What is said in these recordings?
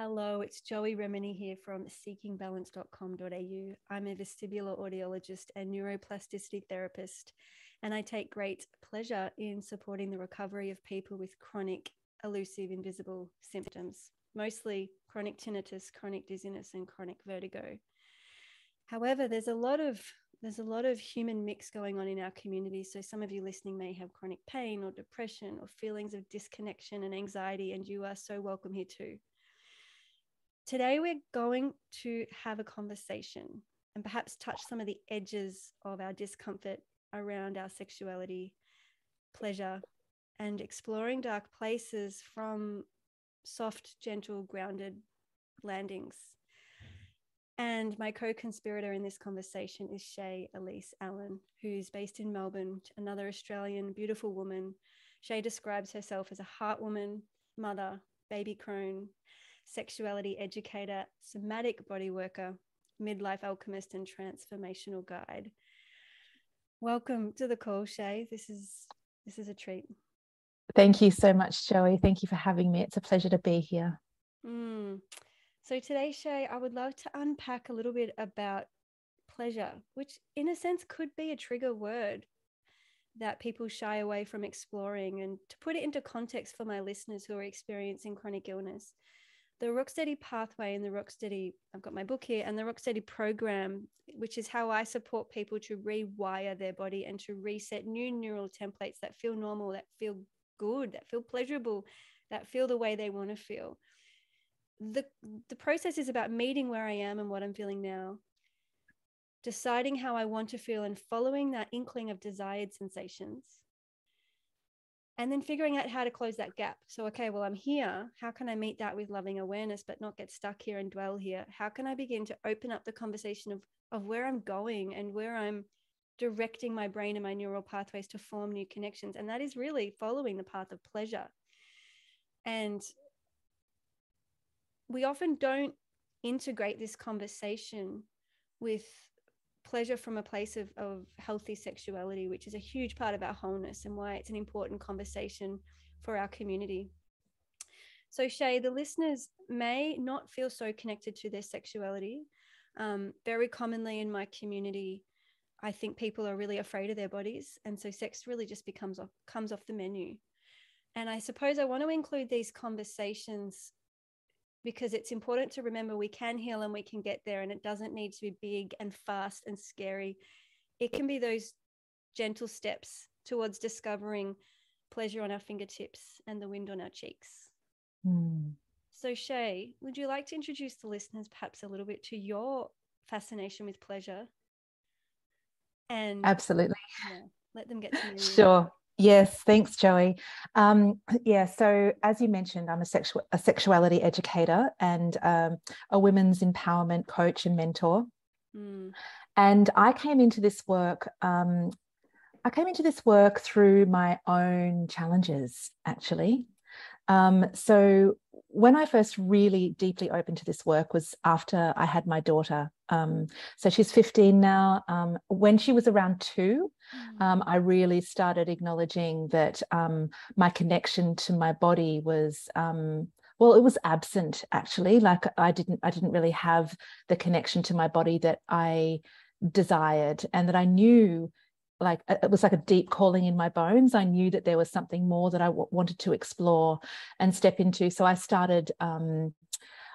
Hello, it's Joey Remini here from seekingbalance.com.au. I'm a vestibular audiologist and neuroplasticity therapist, and I take great pleasure in supporting the recovery of people with chronic, elusive, invisible symptoms, mostly chronic tinnitus, chronic dizziness, and chronic vertigo. However, there's a lot of there's a lot of human mix going on in our community. So some of you listening may have chronic pain or depression or feelings of disconnection and anxiety, and you are so welcome here too. Today, we're going to have a conversation and perhaps touch some of the edges of our discomfort around our sexuality, pleasure, and exploring dark places from soft, gentle, grounded landings. And my co conspirator in this conversation is Shay Elise Allen, who's based in Melbourne, another Australian beautiful woman. Shay describes herself as a heart woman, mother, baby crone, sexuality educator, somatic body worker, midlife alchemist, and transformational guide. Welcome to the call, Shay. This is this is a treat. Thank you so much, Joey. Thank you for having me. It's a pleasure to be here. Mm. So today, Shay, I would love to unpack a little bit about pleasure, which in a sense could be a trigger word that people shy away from exploring. And to put it into context for my listeners who are experiencing chronic illness, the Rocksteady pathway and the Rocksteady, I've got my book here, and the Rocksteady program, which is how I support people to rewire their body and to reset new neural templates that feel normal, that feel good, that feel pleasurable, that feel the way they want to feel. The, the process is about meeting where I am and what I'm feeling now, deciding how I want to feel, and following that inkling of desired sensations and then figuring out how to close that gap. So, okay, well, I'm here. How can I meet that with loving awareness, but not get stuck here and dwell here? How can I begin to open up the conversation of, of where I'm going and where I'm directing my brain and my neural pathways to form new connections? And that is really following the path of pleasure. And we often don't integrate this conversation with pleasure from a place of, of healthy sexuality, which is a huge part of our wholeness and why it's an important conversation for our community. So, Shay, the listeners may not feel so connected to their sexuality. Um, very commonly in my community, I think people are really afraid of their bodies, and so sex really just becomes off, comes off the menu. And I suppose I want to include these conversations because it's important to remember we can heal and we can get there and it doesn't need to be big and fast and scary. It can be those gentle steps towards discovering pleasure on our fingertips and the wind on our cheeks. Mm. so shay would you like to introduce the listeners perhaps a little bit to your fascination with pleasure? And absolutely. yeah, let them get to know you. Sure Yes, thanks, Joey. Um, yeah, so as you mentioned, I'm a, sexual, a sexuality educator and um, a women's empowerment coach and mentor. Mm. And I came into this work. Um, I came into this work through my own challenges, actually. Um, so when I first really deeply opened to this work was after I had my daughter. Um, so she's 15 now. Um, when she was around two, mm. um, I really started acknowledging that um, my connection to my body was um, well it was absent actually like i didn't i didn't really have the connection to my body that i desired and that i knew like it was like a deep calling in my bones. I knew that there was something more that I w- wanted to explore and step into. So i started um,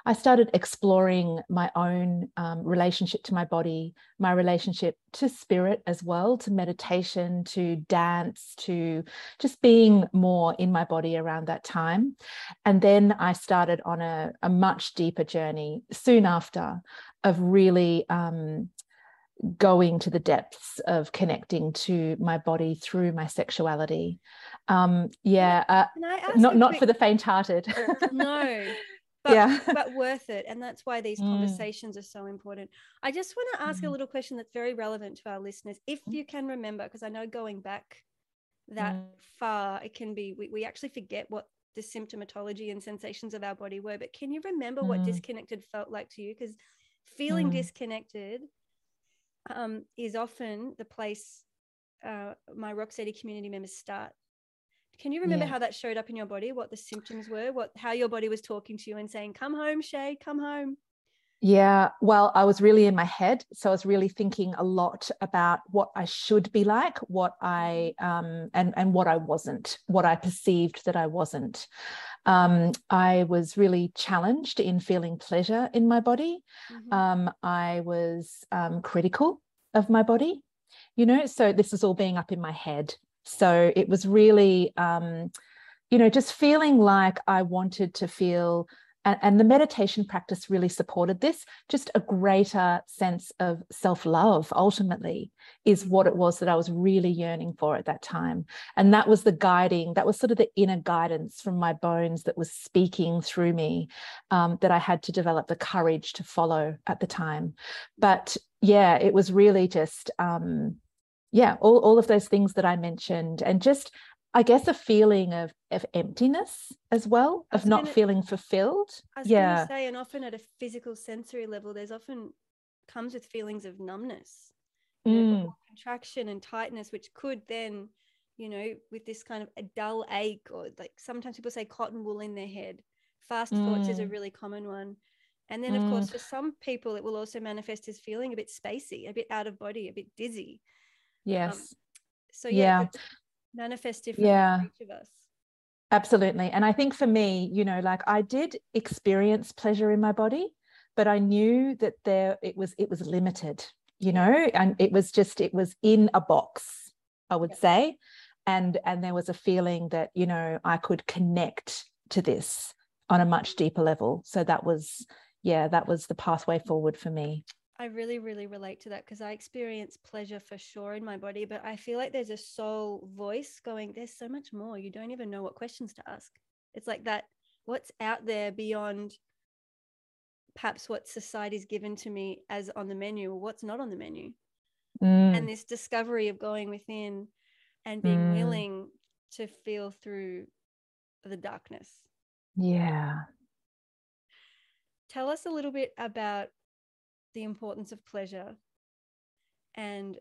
i started exploring my own um, relationship to my body my relationship to spirit as well to meditation to dance to just being more in my body around that time. And then i started on a, a much deeper journey soon after of really um, going to the depths of connecting to my body through my sexuality um yeah uh, not not quick... for the faint-hearted no but, yeah but worth it and that's why these mm. conversations are so important i just want to ask mm. a little question that's very relevant to our listeners if mm. you can remember because i know going back that mm. far it can be we, we actually forget what the symptomatology and sensations of our body were but can you remember what mm. disconnected felt like to you because feeling mm. disconnected um, is often the place uh, my Rocksteady community members start can you remember yeah. how that showed up in your body what the symptoms were what how your body was talking to you and saying come home shay come home yeah, well, I was really in my head. So I was really thinking a lot about what I should be like, what I um and and what I wasn't, what I perceived that I wasn't. Um, I was really challenged in feeling pleasure in my body. Mm-hmm. Um, I was um, critical of my body, you know. So this was all being up in my head. So it was really, um, you know, just feeling like I wanted to feel and, the meditation practice really supported this. Just a greater sense of self-love ultimately is what it was that i was really yearning for at that time. And that was the guiding that was sort of the inner guidance from my bones that was speaking through me um, that i had to develop the courage to follow at the time. But yeah it was really just um, yeah all, all of those things that i mentioned and just I guess a feeling of of emptiness as well, of not gonna, feeling fulfilled. I was yeah. say, and often at a physical sensory level, there's often comes with feelings of numbness, you know, mm. contraction and tightness, which could then, you know, with this kind of a dull ache, or like sometimes people say cotton wool in their head. Fast mm. thoughts is a mm. really common one. And then, of mm. course, for some people, it will also manifest as feeling a bit spacey, a bit out of body, a bit dizzy. Um, yes. Um, so yeah, yeah manifest differently yeah. for each of us. Absolutely. And I think for me, you know, like I did experience pleasure in my body, but I knew that there it was it was limited, you know, and it was just it was in a box, I would yeah. say. And and there was a feeling that, you know, I could connect to this on a much deeper level. So that was yeah, that was the pathway forward for me. I really, really relate to that because I experience pleasure for sure in my body, but I feel like there's a soul voice going, there's so much more. You don't even know what questions to ask. It's like that, what's out there beyond perhaps what society's given to me as on the menu or what's not on the menu. Mm. And this discovery of going within and being mm. willing to feel through the darkness. Yeah. Tell us a little bit about the importance of pleasure and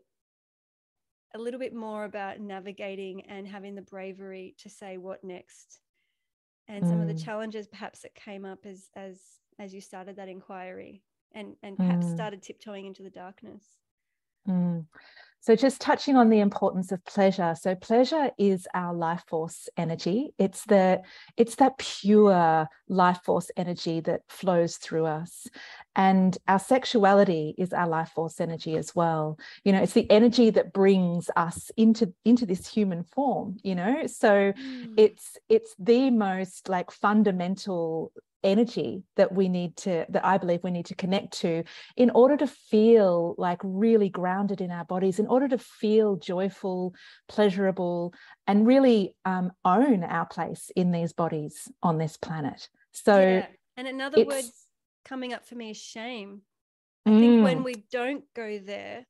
a little bit more about navigating and having the bravery to say what next and mm. some of the mm. challenges perhaps that came up as as as you started that inquiry and and perhaps mm. started tiptoeing into the darkness mm. So, just touching on the importance of pleasure. So, pleasure is our life force energy. It's the it's that pure life force energy that flows through us, and our sexuality is our life force energy as well. You know, it's the energy that brings us into into this human form. You know, so mm. it's it's the most like fundamental energy that we need to that i believe we need to connect to in order to feel like really grounded in our bodies in order to feel joyful pleasurable and really um, own our place in these bodies on this planet so yeah. and another word coming up for me is shame i mm. think when mm. we don't go there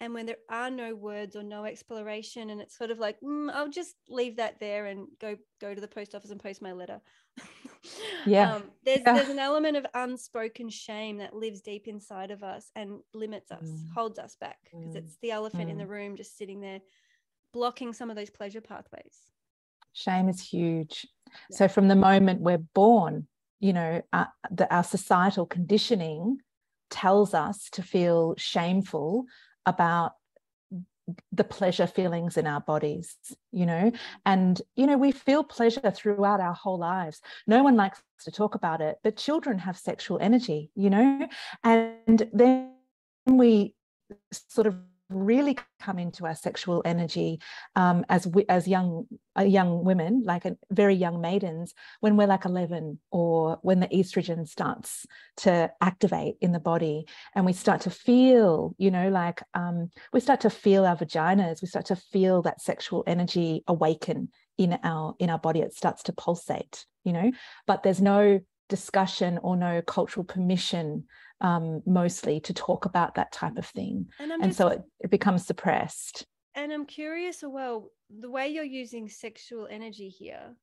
and when there are no words or no exploration and it's sort of like mm, i'll just leave that there and go go to the post office and post my letter yeah um, there's yeah. there's an element of unspoken shame that lives deep inside of us and limits us mm. holds us back because mm. it's the elephant mm. in the room just sitting there blocking some of those pleasure pathways shame is huge yeah. so from the moment we're born you know uh, our societal conditioning tells us to feel shameful about the pleasure feelings in our bodies you know? And you know we feel pleasure throughout our whole lives. No one likes to talk about it but children have sexual energy you know? And then we sort of really come into our sexual energy um, as we, as young uh, young women, like a, very young maidens, when we're like 11 or when the estrogen starts to activate in the body and we start to feel, you know, like um, we start to feel our vaginas, we start to feel that sexual energy awaken in our in our body. It starts to pulsate, you know, but there's no discussion or no cultural permission um, mostly to talk about that type of thing. And, and just, so it, it becomes suppressed. And I'm curious as well, the way you're using sexual energy here,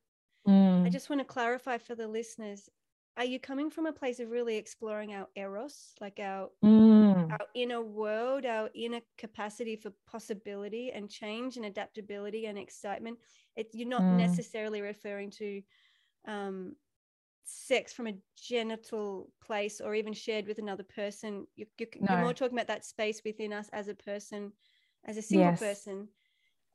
mm. I just want to clarify for the listeners are you coming from a place of really exploring our eros like our mm. our inner world, our inner capacity for possibility and change and adaptability and excitement. It, you're not mm. necessarily referring to um, sex from a genital place or even shared with another person. You, are no. more talking about that space within us as a person, as a single yes. person.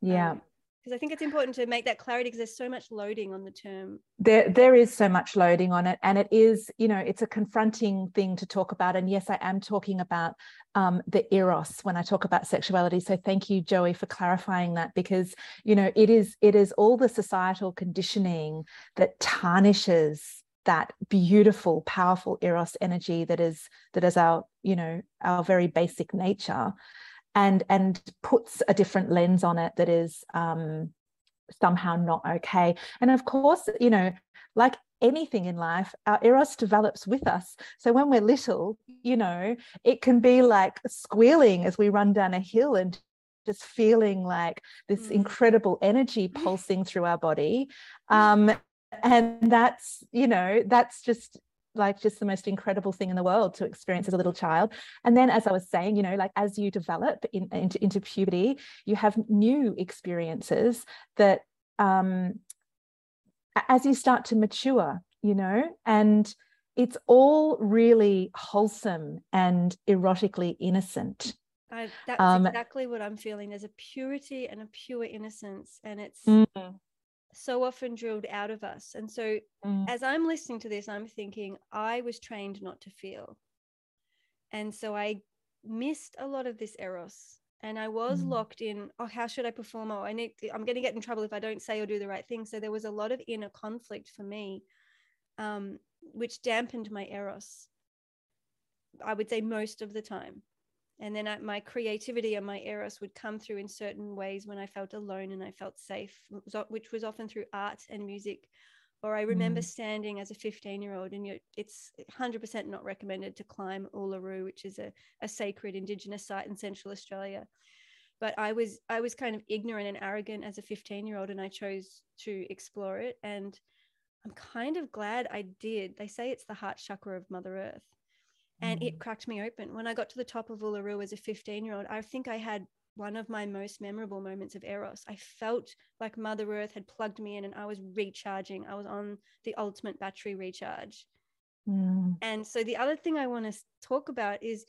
Yeah. Um, because I think it's important to make that clarity because there's so much loading on the term. There, there is so much loading on it, and it is, you know, it's a confronting thing to talk about. And yes, I am talking about um, the eros when I talk about sexuality. So thank you, Joey, for clarifying that because you know it is it is all the societal conditioning that tarnishes that beautiful powerful eros energy that is that is our you know our very basic nature and and puts a different lens on it that is um, somehow not okay. And of course you know like anything in life our eros develops with us. So when we're little you know it can be like squealing as we run down a hill and just feeling like this mm. incredible energy pulsing through our body. Um, and that's you know that's just like just the most incredible thing in the world to experience as a little child. And then as i was saying you know like as you develop in, into, into puberty you have new experiences that um as you start to mature you know and it's all really wholesome and erotically innocent. I, that's um, exactly what i'm feeling there's a purity and a pure innocence. And it's mm so often drilled out of us. And so mm. as I'm listening to this, I'm thinking, I was trained not to feel. And so I missed a lot of this eros. And I was mm. locked in, oh, how should I perform? Oh, I need to, I'm going to get in trouble if I don't say or do the right thing. So there was a lot of inner conflict for me, um, which dampened my eros. I would say most of the time and then I, my creativity and my eros would come through in certain ways when i felt alone and i felt safe which was often through art and music. Or i remember mm. standing as a 15 year old and it's 100% not recommended to climb uluru which is a, a sacred indigenous site in central australia. But i was i was kind of ignorant and arrogant as a 15 year old and i chose to explore it. And i'm kind of glad i did. They say it's the heart chakra of mother earth and it mm. cracked me open. When I got to the top of Uluru as a 15 year old, I think I had one of my most memorable moments of Eros. I felt like Mother Earth had plugged me in and I was recharging. I was on the ultimate battery recharge. Mm. And so the other thing I want to talk about is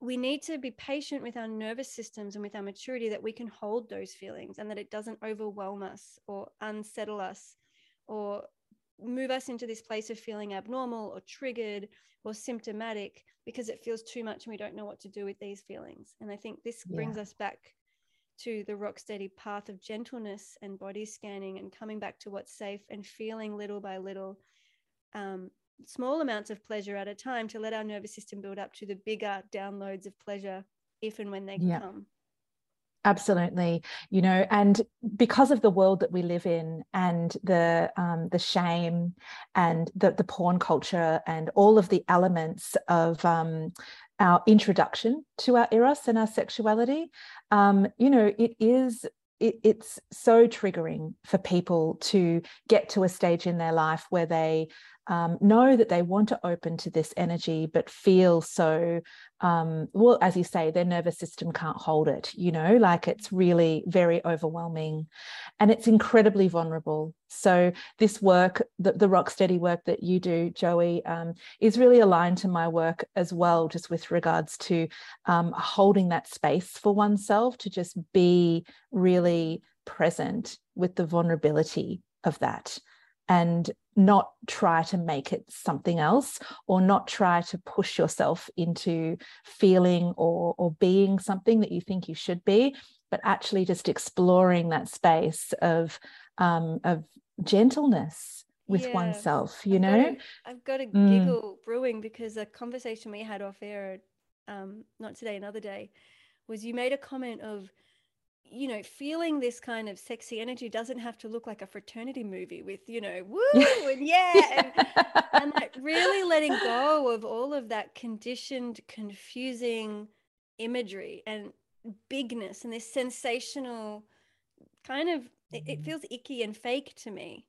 we need to be patient with our nervous systems and with our maturity that we can hold those feelings and that it doesn't overwhelm us or unsettle us or move us into this place of feeling abnormal or triggered or symptomatic because it feels too much and we don't know what to do with these feelings. And I think this yeah. brings us back to the rock steady path of gentleness and body scanning and coming back to what's safe and feeling little by little um, small amounts of pleasure at a time to let our nervous system build up to the bigger downloads of pleasure if and when they yeah. come absolutely you know and because of the world that we live in and the um, the shame and the, the porn culture and all of the elements of um, our introduction to our eros and our sexuality um, you know it is it, it's so triggering for people to get to a stage in their life where they um, know that they want to open to this energy, but feel so, um, well, as you say, their nervous system can't hold it, you know, like it's really very overwhelming and it's incredibly vulnerable. So, this work, the, the rock steady work that you do, Joey, um, is really aligned to my work as well, just with regards to um, holding that space for oneself to just be really present with the vulnerability of that and not try to make it something else or not try to push yourself into feeling or or being something that you think you should be but actually just exploring that space of um, of gentleness with yeah. oneself you I've know got a, i've got a mm. giggle brewing because a conversation we had off air um, not today another day was you made a comment of you know, feeling this kind of sexy energy doesn't have to look like a fraternity movie with, you know, woo and yeah, and, and like really letting go of all of that conditioned, confusing imagery and bigness and this sensational kind of, it, it mm-hmm. feels icky and fake to me.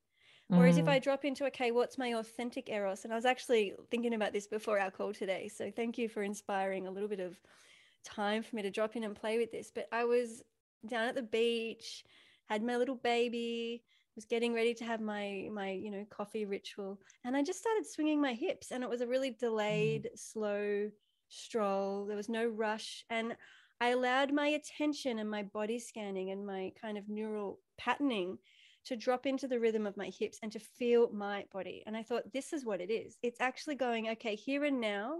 Whereas if I mm. drop into, okay, what's my authentic eros? And I was actually thinking about this before our call today. So thank you for inspiring a little bit of time for me to drop in and play with this. But I was down at the beach, had my little baby, was getting ready to have my my you know coffee ritual, and I just started swinging my hips, and it was a really mm. delayed, mm. slow stroll. There was no rush, and I allowed my attention and my body scanning and my kind of neural patterning to drop into the rhythm of my hips and to feel my body. And I thought, this is what it is. It's actually going, okay, here and now,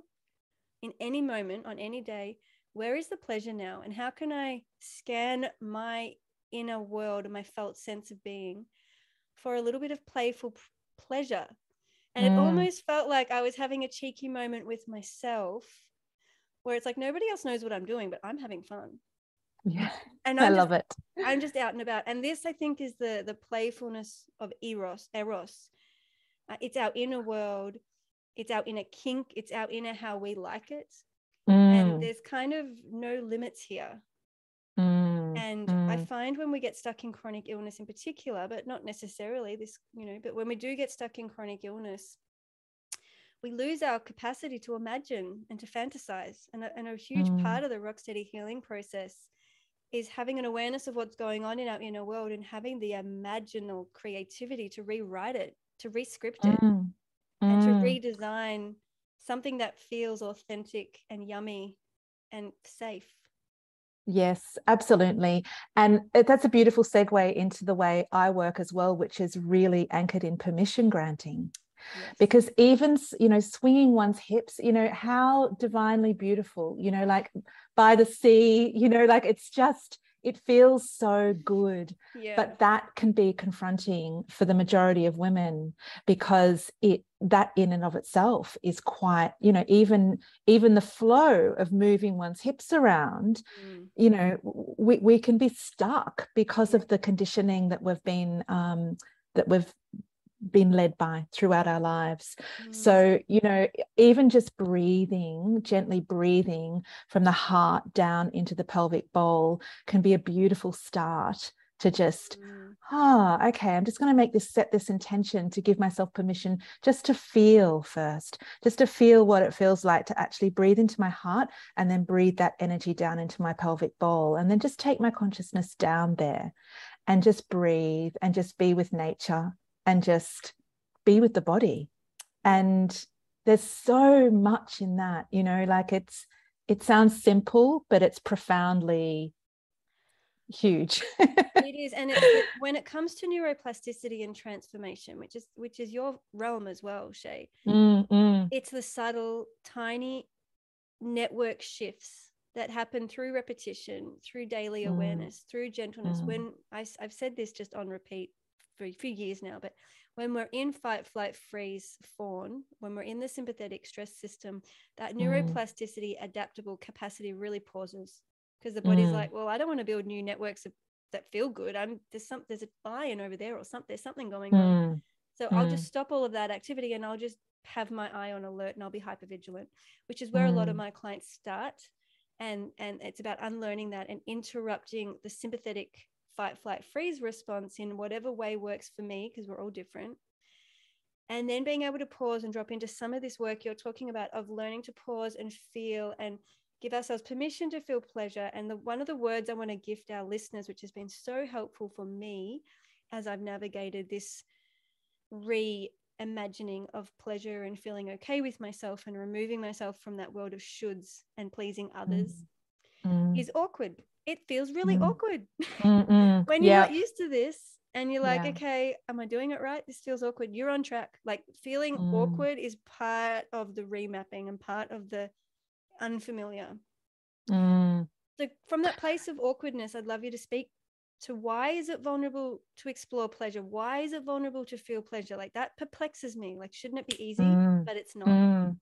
in any moment, on any day, where is the pleasure now? And how can I scan my inner world and my felt sense of being for a little bit of playful p- pleasure? And mm. it almost felt like I was having a cheeky moment with myself where it's like nobody else knows what I'm doing, but I'm having fun. Yeah. And I'm i love just, it. I'm just out and about. And this, I think, is the the playfulness of eros. Eros. Uh, it's our inner world. It's our inner kink. It's our inner how we like it. Mm. There's kind of no limits here. Mm. And mm. I find when we get stuck in chronic illness in particular, but not necessarily this, you know, but when we do get stuck in chronic illness, we lose our capacity to imagine and to fantasize. And a, and a huge mm. part of the rocksteady healing process is having an awareness of what's going on in our inner world and having the imaginal creativity to rewrite it, to rescript it, mm. and to mm. redesign something that feels authentic and yummy and safe. Yes, absolutely. And uh, that's a beautiful segue into the way I work as well, which is really anchored in permission granting. Yes. because even you know swinging one's hips you know how divinely beautiful you know like by the sea you know like it's just it feels so good yeah. but that can be confronting for the majority of women because it that in and of itself is quite you know even even the flow of moving one's hips around mm. you know we, we can be stuck because of the conditioning that we've been um, that we've been led by throughout our lives. Mm. So, you know, even just breathing, gently breathing from the heart down into the pelvic bowl can be a beautiful start to just, mm. ah, oh, okay, I'm just going to make this set this intention to give myself permission just to feel first, just to feel what it feels like to actually breathe into my heart and then breathe that energy down into my pelvic bowl. And then just take my consciousness down there and just breathe and just be with nature and just be with the body and there's so much in that you know like it's it sounds simple but it's profoundly huge it is and it, when it comes to neuroplasticity and transformation which is which is your realm as well shay mm, mm. it's the subtle tiny network shifts that happen through repetition through daily mm. awareness through gentleness mm. when I, i've said this just on repeat for a few years now, but when we're in fight, flight, freeze, fawn, when we're in the sympathetic stress system, that mm. neuroplasticity, mm. adaptable capacity really pauses because the body's mm. like, well, I don't want to build new networks of, that feel good. I'm there's some there's a iron over there or something. There's something going mm. on. So I'll just mm. stop all of that activity and I'll just have my eye on alert and I'll be hyper vigilant, which is where a lot of mm. my clients start. And and it's about unlearning that and interrupting the sympathetic fight, flight, freeze response in whatever way works for me, because we're all different. And then being able to pause and drop into some of this work you're talking about of learning to pause and feel and give ourselves permission to feel pleasure. And the one of the words I want to gift our listeners, which has been so helpful for me as I've navigated this reimagining of pleasure and feeling okay with myself and removing myself from that world of shoulds and pleasing others mm. Mm. is awkward it feels really mm. awkward when you're not used to this and you're like, yeah. okay, am I doing it right? This feels awkward. You're on track. Like feeling mm. awkward is part of the remapping and part of the unfamiliar. Mm. So, from that place of awkwardness, I'd love you to speak to why is it vulnerable to explore pleasure? Why is it vulnerable to feel pleasure? Like that perplexes me. Like, shouldn't it be easy? Mm. But it's not.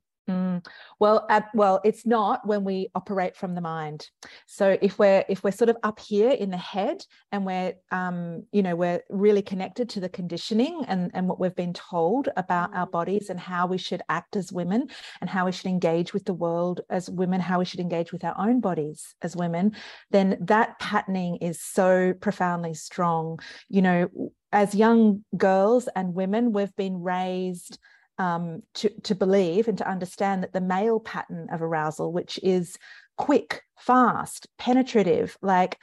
Well, uh, well, it's not when we operate from the mind. So if we're if we're sort of up here in the head and we're um, you know we're really connected to the conditioning and and what we've been told about our bodies and how we should act as women and how we should engage with the world as women, how we should engage with our own bodies as women, then that patterning is so profoundly strong. You know, as young girls and women, we've been raised um, to, to believe and to understand that the male pattern of arousal, which is quick, fast, penetrative, like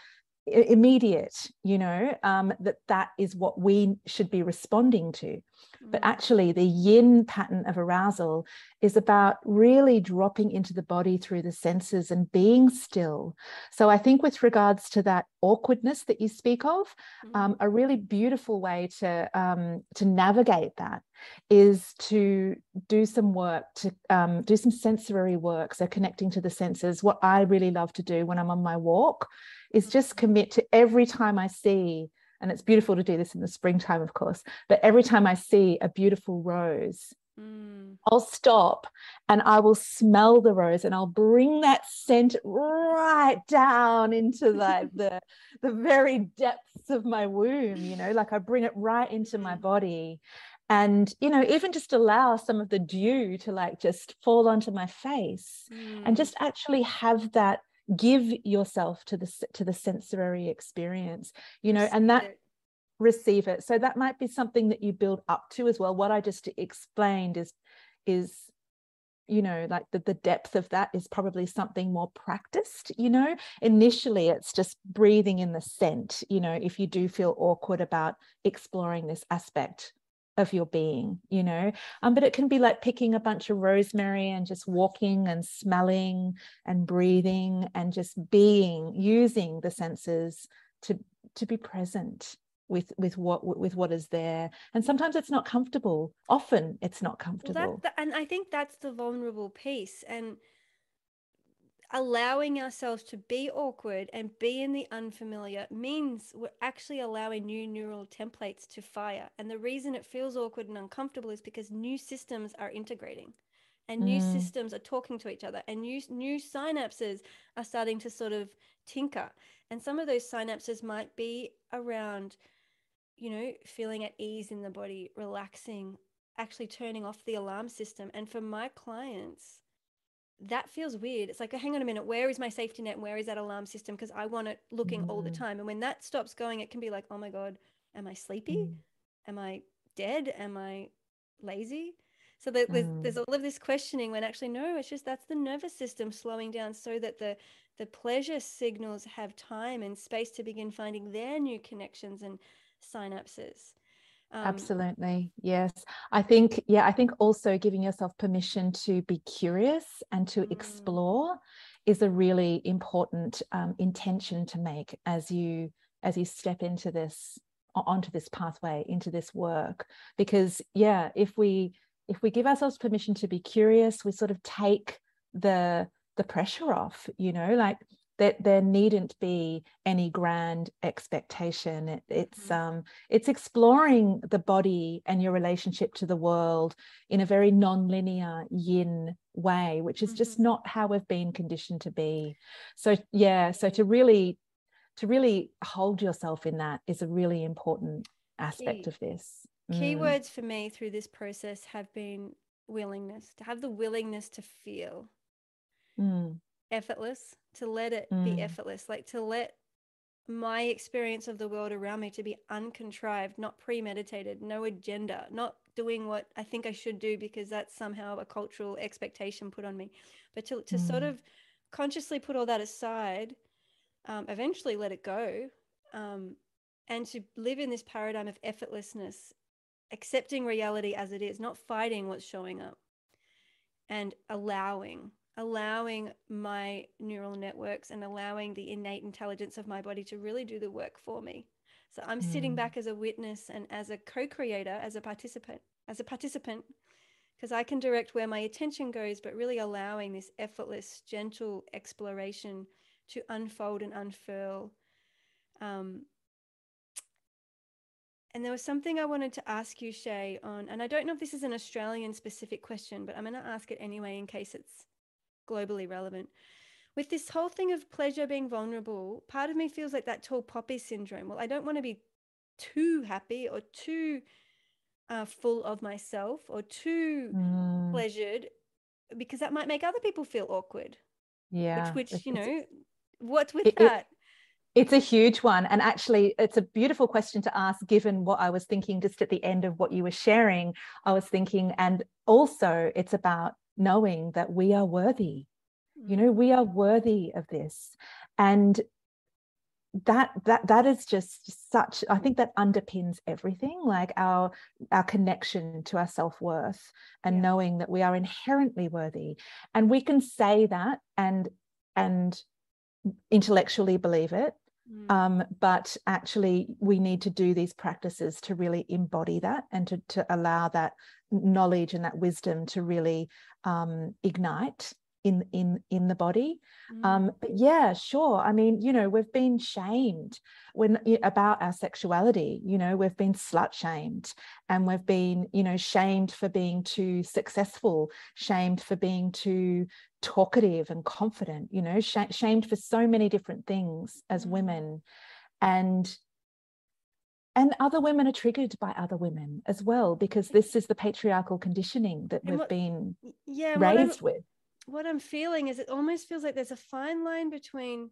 immediate you know um, that that is what we should be responding to but mm. actually the yin pattern of arousal is about really dropping into the body through the senses and being still so i think with regards to that awkwardness that you speak of um, mm. a really beautiful way to um, to navigate that is to do some work to um, do some sensory work so connecting to the senses what i really love to do when i'm on my walk is just commit to every time I see, and it's beautiful to do this in the springtime, of course, but every time I see a beautiful rose, mm. I'll stop and I will smell the rose and I'll bring that scent right down into like the, the very depths of my womb, you know, like I bring it right into my mm. body and you know even just allow some of the dew to like just fall onto my face mm. and just actually have that give yourself to the to the sensory experience you know and that receive it. So that might be something that you build up to as well. What i just explained is is you know like the, the depth of that is probably something more practiced you know? Initially it's just breathing in the scent you know if you do feel awkward about exploring this aspect of your being you know? Um, but it can be like picking a bunch of rosemary and just walking and smelling and breathing and just being using the senses to to be present with with what with what is there. And sometimes it's not comfortable. Often it's not comfortable. well, that, and i think that's the vulnerable piece. And allowing ourselves to be awkward and be in the unfamiliar means we're actually allowing new neural templates to fire. And the reason it feels awkward and uncomfortable is because new systems are integrating and new mm. systems are talking to each other and new new synapses are starting to sort of tinker. And some of those synapses might be around you know, feeling at ease in the body, relaxing, actually turning off the alarm system. And for my clients, that feels weird. It's like, hang on a minute, where is my safety net? Where is that alarm system? Because I want it looking mm. all the mm. time. And when that stops going, it can be like, oh my God, am I sleepy? Mm. Am I dead? Am I lazy? So there's, mm. there's all of this questioning when actually, no, it's just that's the nervous system slowing down so that the, the pleasure signals have time and space to begin finding their new connections and synapses. Um, Absolutely. Yes. I think, yeah, I think also giving yourself permission to be curious and to mm. explore is a really important um, intention to make as you as you step into this onto this pathway into this work because yeah if we if we give ourselves permission to be curious we sort of take the the pressure off you know like that there needn't be any grand expectation it, it's mm-hmm. um it's exploring the body and your relationship to the world in a very non-linear yin way which is mm-hmm. just not how we've been conditioned to be so yeah so to really to really hold yourself in that is a really important aspect Key. of this Key mm. words for me through this process have been willingness to have the willingness to feel mm. Effortless to let it mm. be effortless, like to let my experience of the world around me to be uncontrived, not premeditated, no agenda, not doing what I think I should do because that's somehow a cultural expectation put on me, but to, to mm. sort of consciously put all that aside, um, eventually let it go, um, and to live in this paradigm of effortlessness, accepting reality as it is, not fighting what's showing up, and allowing allowing my neural networks and allowing the innate intelligence of my body to really do the work for me. So I'm mm. sitting back as a witness and as a co-creator, as a participant, as a participant, because I can direct where my attention goes, but really allowing this effortless, gentle exploration to unfold and unfurl. Um, And there was something I wanted to ask you, Shay, on, and I don't know if this is an Australian specific question, but I'm going to ask it anyway in case it's globally relevant. With this whole thing of pleasure being vulnerable, part of me feels like that tall poppy syndrome. Well, I don't want to be too happy or too uh, full of myself or too mm. pleasured because that might make other people feel awkward. Yeah. Which, which you know, what's with it, that? It, it's a huge one. And actually, it's a beautiful question to ask, given what I was thinking just at the end of what you were sharing. I was thinking, and also it's about knowing that we are worthy. You know, mm. we are worthy of this. And that that that is just such i think that underpins everything like our our connection to our self-worth and yeah. knowing that we are inherently worthy and we can say that and and intellectually believe it mm. um, but actually we need to do these practices to really embody that and to, to allow that knowledge and that wisdom to really um, ignite in in in the body. Mm. um but yeah sure. I mean you know we've been shamed when about our sexuality. You know we've been slut shamed and we've been you know shamed for being too successful shamed for being too talkative and confident you know sh- shamed for so many different things as mm. women. And and other women are triggered by other women as well because this is the patriarchal conditioning that we've what, been yeah, raised with what I'm feeling is it almost feels like there's a fine line between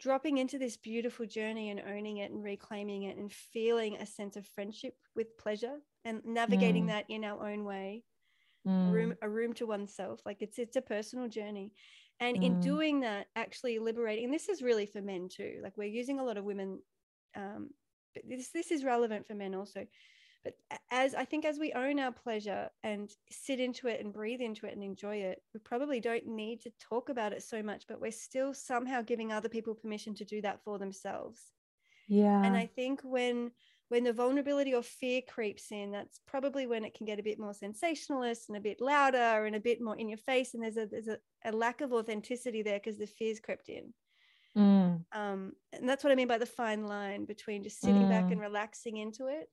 dropping into this beautiful journey and owning it and reclaiming it and feeling a sense of friendship with pleasure and navigating mm. that in our own way mm. a room a room to oneself like it's it's a personal journey and mm. in doing that actually liberating and this is really for men too like we're using a lot of women um, but this this is relevant for men also but as I think as we own our pleasure and sit into it and breathe into it and enjoy it, we probably don't need to talk about it so much, but we're still somehow giving other people permission to do that for themselves. Yeah. And I think when when the vulnerability or fear creeps in, that's probably when it can get a bit more sensationalist and a bit louder and a bit more in your face. And there's a there's a, a lack of authenticity there because the fear's crept in. Mm. Um, and that's what I mean by the fine line between just sitting mm. back and relaxing into it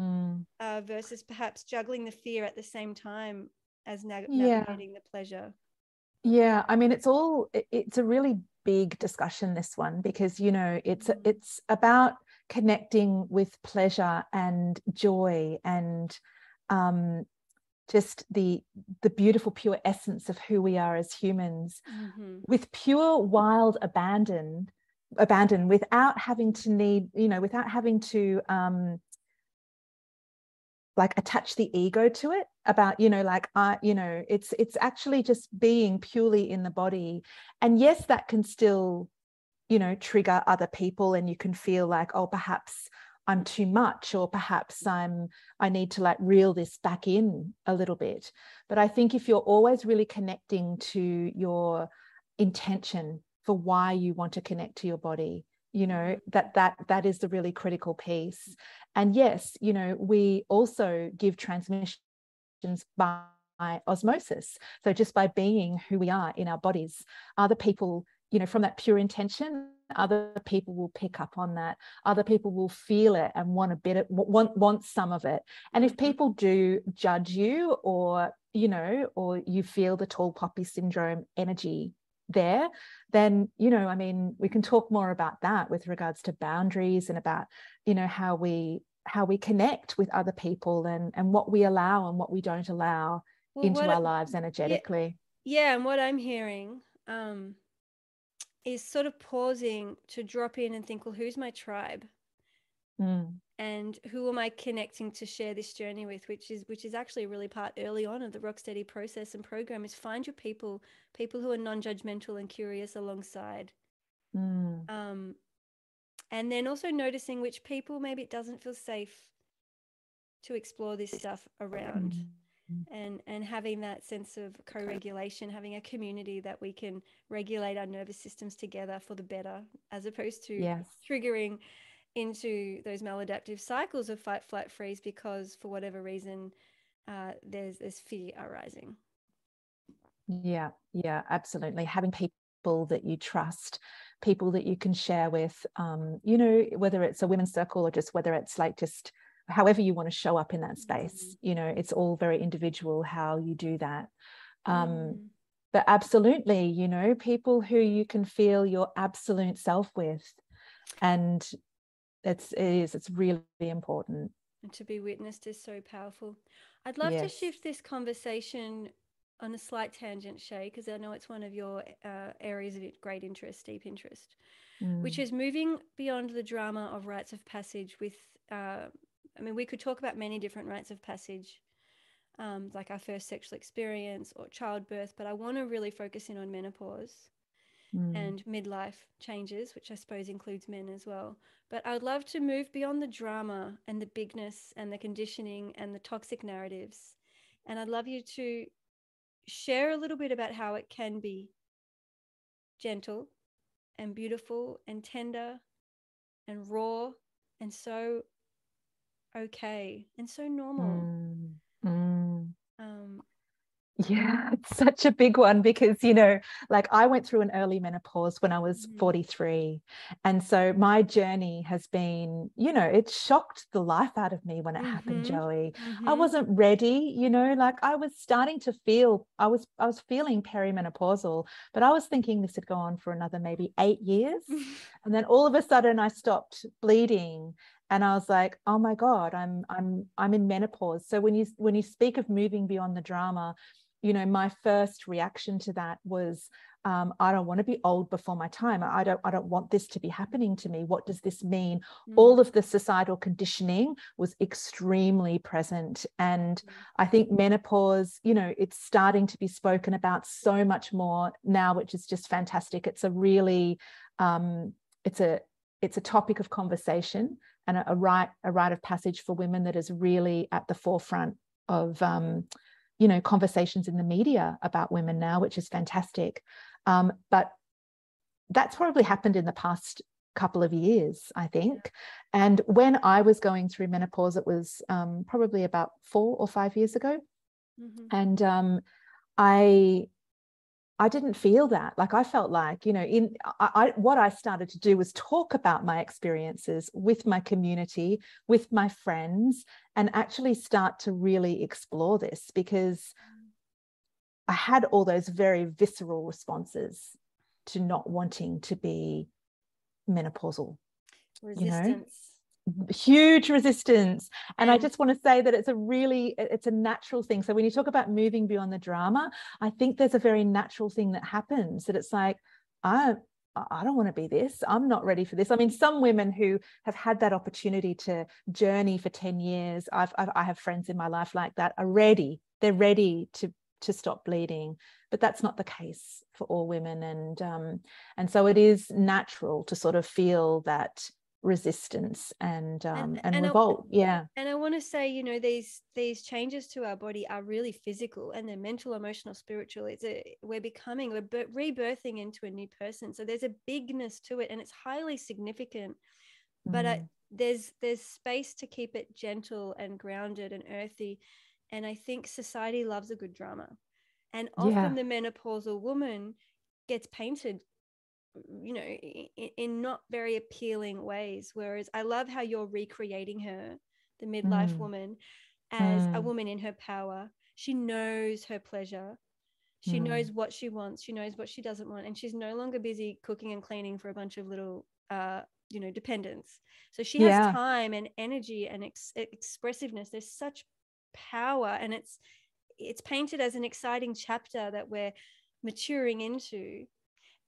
mm. uh, versus perhaps juggling the fear at the same time as na- navigating yeah. the pleasure yeah i mean it's all it's a really big discussion this one because you know it's mm. it's about connecting with pleasure and joy and um just the the beautiful pure essence of who we are as humans mm-hmm. with pure wild abandon abandon without having to need you know without having to um like attach the ego to it about you know like i you know it's it's actually just being purely in the body. And yes that can still you know trigger other people and you can feel like oh perhaps i'm too much or perhaps i'm i need to like reel this back in a little bit. But i think if you're always really connecting to your intention for why you want to connect to your body you know that that that is the really critical piece. And yes you know we also give transmissions by osmosis. So just by being who we are in our bodies other people you know from that pure intention other people will pick up on that. Other people will feel it and want a bit of want want some of it. And if mm-hmm. people do judge you or you know or you feel the tall poppy syndrome energy there then you know i mean we can talk more about that with regards to boundaries and about you know how we how we connect with other people and and what we allow and what we don't allow well, into our lives energetically. yeah, yeah, and what i'm hearing um is sort of pausing to drop in and think well who's my tribe mm and who am i connecting to share this journey with which is which is actually really part early on of the rocksteady process and program is find your people people who are non-judgmental and curious alongside mm. um, and then also noticing which people maybe it doesn't feel safe to explore this stuff around mm. and and having that sense of co-regulation having a community that we can regulate our nervous systems together for the better as opposed to yes. triggering into those maladaptive cycles of fight, flight, freeze because for whatever reason uh, there's there's fear arising. Yeah, yeah, absolutely. Having people that you trust, people that you can share with um, you know whether it's a women's circle or just whether it's like just however you want to show up in that space mm. you know it's all very individual how you do that um, mm. but absolutely you know people who you can feel your absolute self with and it's it is it's really important and to be witnessed is so powerful i'd love yes. to shift this conversation on a slight tangent shay because i know it's one of your uh, areas of great interest deep interest mm. which is moving beyond the drama of rites of passage with uh, i mean we could talk about many different rites of passage um, like our first sexual experience or childbirth but i want to really focus in on menopause mm. and midlife changes, which I suppose includes men as well. But I would love to move beyond the drama and the bigness and the conditioning and the toxic narratives. And I'd love you to share a little bit about how it can be gentle and beautiful and tender and raw and so okay and so normal. Mm. Yeah, it's such a big one because, you know, like I went through an early menopause when I was mm. 43. And so my journey has been, you know, it shocked the life out of me when it mm-hmm. happened, Joey. Mm-hmm. I wasn't ready, you know, like I was starting to feel, I was, I was feeling perimenopausal, but I was thinking this would go on for another maybe eight years. and then all of a sudden I stopped bleeding and i was like oh my god i'm i'm i'm in menopause so when you when you speak of moving beyond the drama you know my first reaction to that was um, I don't want to be old before my time. I don't. I don't want this to be happening to me. What does this mean? Mm. All of the societal conditioning was extremely present, and mm. I think menopause. You know, it's starting to be spoken about so much more now, which is just fantastic. It's a really, um, it's a, it's a topic of conversation and a, a rite, a rite of passage for women that is really at the forefront of. Um, you know conversations in the media about women now which is fantastic. Um, but that's probably happened in the past couple of years i think. And when i was going through menopause it was um, probably about four or five years ago. Mm-hmm. and um, i I didn't feel that. Like I felt like, you know, in I, I, what I started to do was talk about my experiences with my community, with my friends, and actually start to really explore this because I had all those very visceral responses to not wanting to be menopausal. Resistance. You know? Huge resistance and i just want to say that it's a really it's a natural thing so when you talk about moving beyond the drama i think there's a very natural thing that happens that it's like i I don't want to be this. I'm not ready for this. I mean, some women who have had that opportunity to journey for 10 years, I've, I've I have friends in my life like that are ready. They're ready to to stop bleeding, but that's not the case for all women. And um, and so it is natural to sort of feel that resistance and um, and, and, and revolt I, yeah. and i want to say you know these these changes to our body are really physical and they're mental emotional spiritual. It's a we're becoming we're rebirthing into a new person. So there's a bigness to it and it's highly significant but mm. there's there's space to keep it gentle and grounded and earthy. And i think society loves a good drama. And often yeah. the menopausal woman gets painted you know in, in, not very appealing ways whereas i love how you're recreating her the midlife mm. woman as mm. a woman in her power she knows her pleasure she mm. knows what she wants she knows what she doesn't want and she's no longer busy cooking and cleaning for a bunch of little uh you know dependents so she has yeah. time and energy and ex- expressiveness there's such power and it's it's painted as an exciting chapter that we're maturing into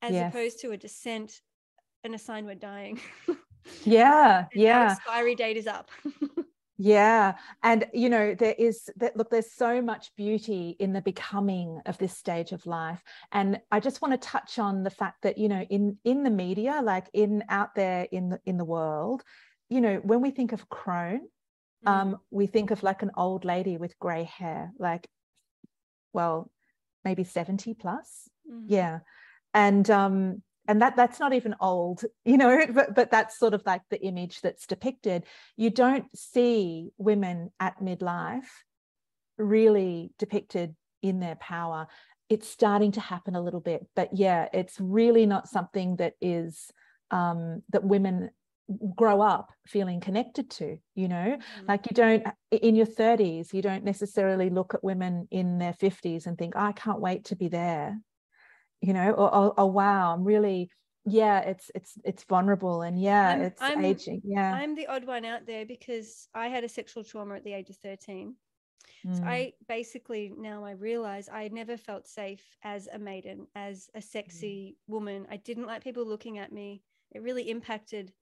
as yes. opposed to a descent and a sign we're dying. yeah, yeah. expiry date is up. yeah and you know there is that look there's so much beauty in the becoming of this stage of life and i just want to touch on the fact that you know in in the media like in out there in the in the world you know when we think of crone mm. um we think of like an old lady with gray hair like well maybe 70 plus mm. yeah and um and that that's not even old you know but, but that's sort of like the image that's depicted. You don't see women at midlife really depicted in their power. It's starting to happen a little bit but yeah it's really not something that is um, that women grow up feeling connected to you know? Mm-hmm. like you don't in your 30s you don't necessarily look at women in their 50s and think oh, i can't wait to be there you know or, or, or wow i'm really yeah it's it's it's vulnerable and yeah I'm, it's I'm, aging yeah i'm the odd one out there because i had a sexual trauma at the age of 13 mm. so i basically now i realize i never felt safe as a maiden as a sexy mm. woman i didn't like people looking at me it really impacted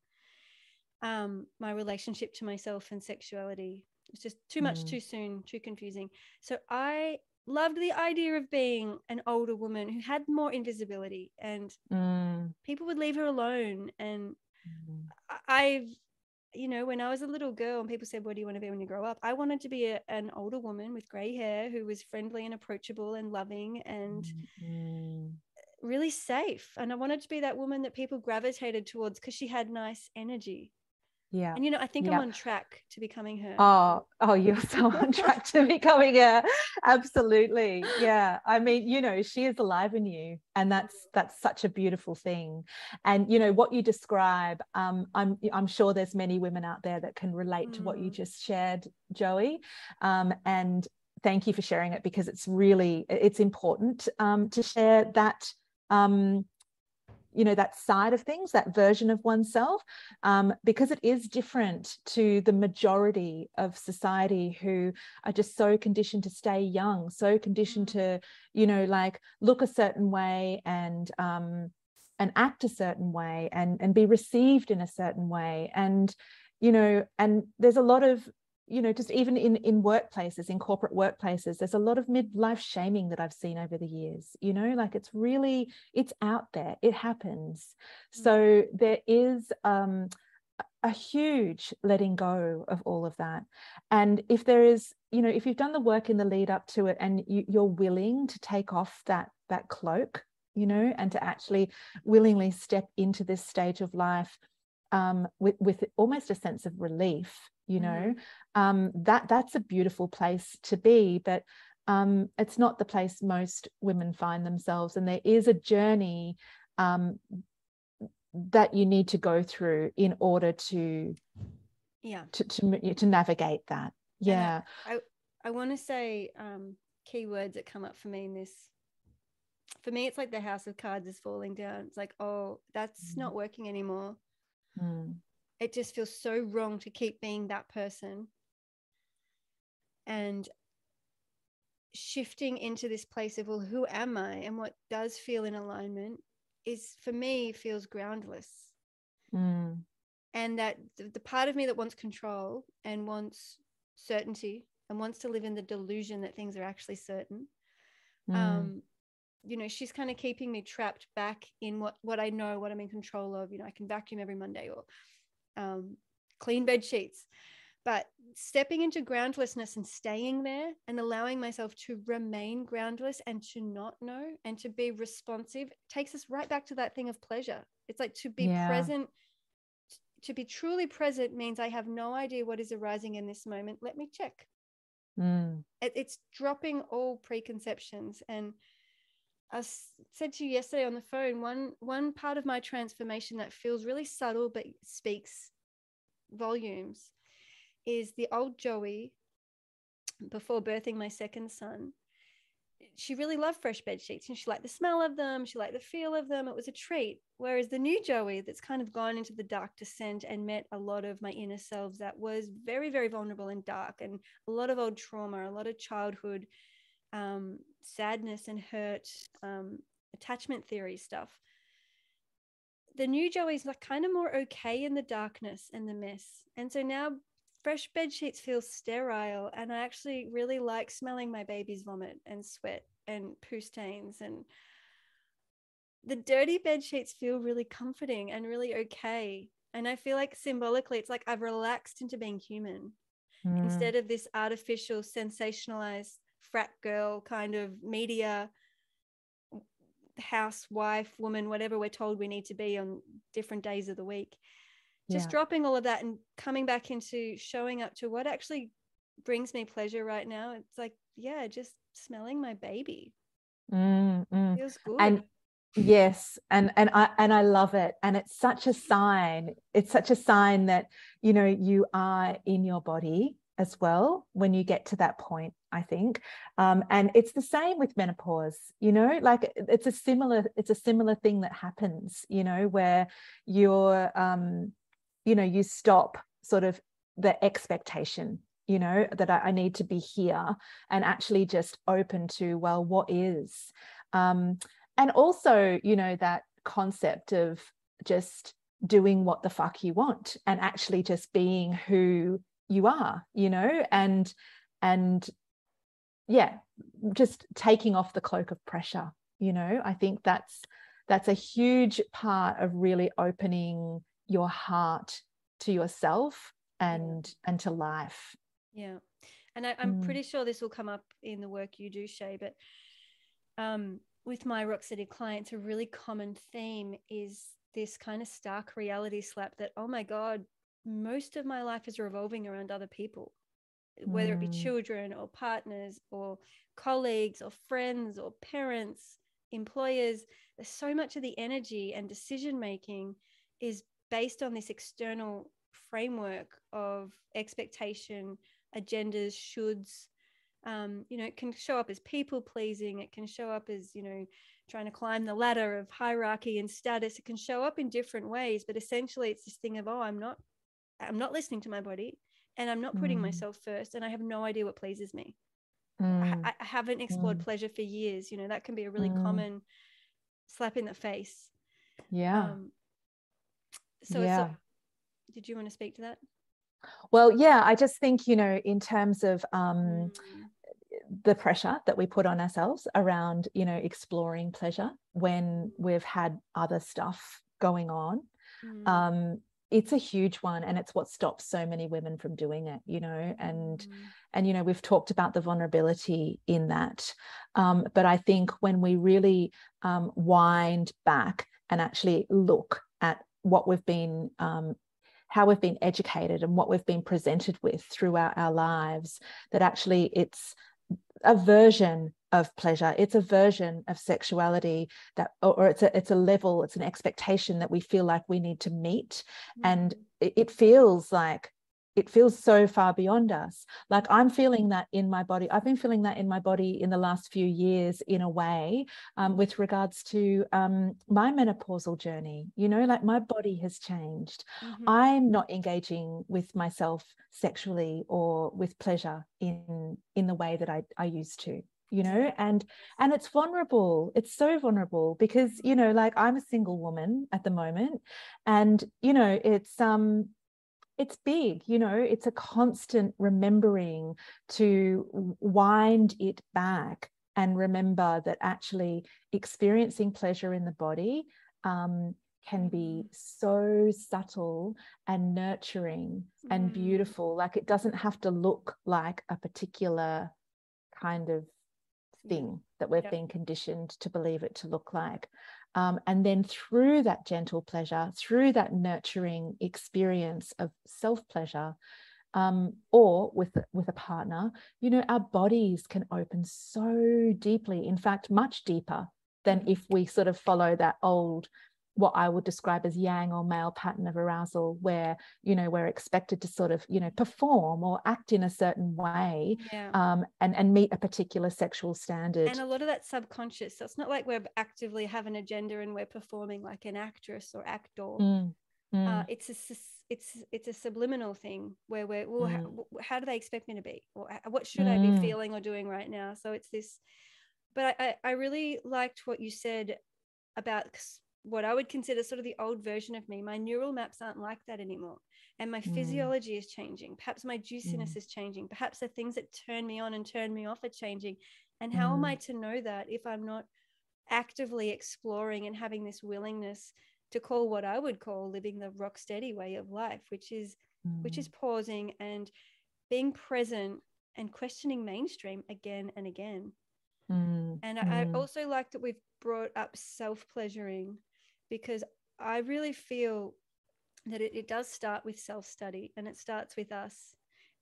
um, my relationship to myself and sexuality it's just too much mm. too soon too confusing so i loved the idea of being an older woman who had more invisibility and mm. people would leave her alone and mm. i've you know when i was a little girl and people said what do you want to be when you grow up i wanted to be a, an older woman with gray hair who was friendly and approachable and loving and mm. really safe and i wanted to be that woman that people gravitated towards because she had nice energy yeah and you know i think yeah. i'm on track to becoming her oh oh you're so on track to becoming her absolutely yeah i mean you know she is alive in you and that's that's such a beautiful thing and you know what you describe um, i'm i'm sure there's many women out there that can relate mm. to what you mm. just shared joey um, and thank you for sharing it because it's really it's important um, to share that um, you know that side of things that version of oneself um, because it is different to the majority of society who are just so conditioned to stay young so conditioned to you know like look a certain way and um, and act a certain way and and be received in a certain way. And you know and there's a lot of you know just even in in workplaces in corporate workplaces there's a lot of midlife shaming that i've seen over the years you know like it's really it's out there. It happens. So mm. there is um a huge letting go of all of that. And if there is you know if you've done the work in the lead up to it and you, you're willing to take off that that cloak you know and to actually willingly step into this stage of life um, with, with almost a sense of relief you know? Mm-hmm. um, that that's a beautiful place to be but um, it's not the place most women find themselves and there is a journey um, that you need to go through in order to yeah. to to, to navigate that. Yeah i, I, I want to say um, keywords that come up for me in this for me it's like the house of cards is falling down. It's like oh that's mm. not working anymore. Mm it just feels so wrong to keep being that person and shifting into this place of well who am i and what does feel in alignment is for me feels groundless mm. and that the, part of me that wants control and wants certainty and wants to live in the delusion that things are actually certain mm. um you know she's kind of keeping me trapped back in what what i know what i'm in control of you know i can vacuum every monday or um, clean bed sheets. But stepping into groundlessness and staying there and allowing myself to remain groundless and to not know and to be responsive takes us right back to that thing of pleasure. It's like to be yeah. present, to be truly present means I have no idea what is arising in this moment. Let me check. Mm. It, it's dropping all preconceptions and I said to you yesterday on the phone, one one part of my transformation that feels really subtle but speaks volumes is the old Joey before birthing my second son. She really loved fresh bed sheets and she liked the smell of them, she liked the feel of them. It was a treat. Whereas the new Joey that's kind of gone into the dark descent and met a lot of my inner selves that was very, very vulnerable and dark and a lot of old trauma, a lot of childhood um, sadness and hurt, um, attachment theory stuff. The new Joey's like kind of more okay in the darkness and the mess. And so now fresh bed sheets feel sterile and I actually really like smelling my baby's vomit and sweat and poo stains and the dirty bed sheets feel really comforting and really okay. And I feel like symbolically it's like I've relaxed into being human mm. instead of this artificial sensationalized frat girl kind of media housewife woman whatever we're told we need to be on different days of the week. Just yeah. dropping all of that and coming back into showing up to what actually brings me pleasure right now. It's like yeah just smelling my baby. Mm, mm. feels good. and yes and and i and i love it. And it's such a sign it's such a sign that you know you are in your body as well when you get to that point i think. Um, and it's the same with menopause you know like it's a similar it's a similar thing that happens you know where you're um, you know you stop sort of the expectation you know that I, I need to be here and actually just open to well what is? Um, and also you know that concept of just doing what the fuck you want and actually just being who you are you know and and yeah just taking off the cloak of pressure you know i think that's that's a huge part of really opening your heart to yourself and and to life yeah and I, am mm. pretty sure this will come up in the work you do shay but um, with my rock steady clients a really common theme is this kind of stark reality slap that oh my god most of my life is revolving around other people whether it be mm. children or partners or colleagues or friends or parents employers. There's so much of the energy and decision making is based on this external framework of expectation agendas shoulds. Um, you know it can show up as people pleasing. It can show up as you know trying to climb the ladder of hierarchy and status. It can show up in different ways but essentially it's this thing of oh i'm not i'm not listening to my body and i'm not putting mm. myself first and i have no idea what pleases me mm. I, I, haven't explored mm. pleasure for years you know that can be a really mm. common slap in the face yeah um, so yeah. did you want to speak to that well yeah i just think you know in terms of um mm. the pressure that we put on ourselves around you know exploring pleasure when we've had other stuff going on mm. um it's a huge one and it's what stops so many women from doing it you know and mm. and you know we've talked about the vulnerability in that um, but i think when we really um, wind back and actually look at what we've been um, how we've been educated and what we've been presented with throughout our lives that actually it's a version of pleasure. It's a version of sexuality that or it's a it's a level it's an expectation that we feel like we need to meet. Mm-hmm. and it, it feels like it feels so far beyond us. Like i'm feeling that in my body i've been feeling that in my body in the last few years in a way um, with regards to um, my menopausal journey. You know like my body has changed. Mm-hmm. i'm not engaging with myself sexually or with pleasure in in the way that i, I used to you know and and it's vulnerable it's so vulnerable because you know like i'm a single woman at the moment and you know it's um it's big you know it's a constant remembering to wind it back and remember that actually experiencing pleasure in the body um, can be so subtle and nurturing and mm. beautiful like it doesn't have to look like a particular kind of thing that we've yep. been conditioned to believe it to look like. Um, and then through that gentle pleasure, through that nurturing experience of self pleasure, um, or with with a partner, you know, our bodies can open so deeply. In fact, much deeper than if we sort of follow that old what I would describe as yang or male pattern of arousal, where you know we're expected to sort of you know perform or act in a certain way, yeah. um, and and meet a particular sexual standard. And a lot of that subconscious. So it's not like we're actively have an agenda and we're performing like an actress or actor. Mm, mm. Uh, it's a it's it's a subliminal thing where we're well, mm. how, how, do they expect me to be, or what should I be mm. feeling or doing right now? So it's this. But I, I really liked what you said about what I would consider sort of the old version of me. My neural maps aren't like that anymore. And my mm. physiology is changing. Perhaps my juiciness mm. is changing. Perhaps the things that turn me on and turn me off are changing. And how mm. am I to know that if I'm not actively exploring and having this willingness to call what I would call living the rock steady way of life, which is which is mm. pausing and being present and questioning mainstream again and again. Mm, and I, I, mm. also like that we've brought up self pleasuring because I really feel that it, it does start with self study and it starts with us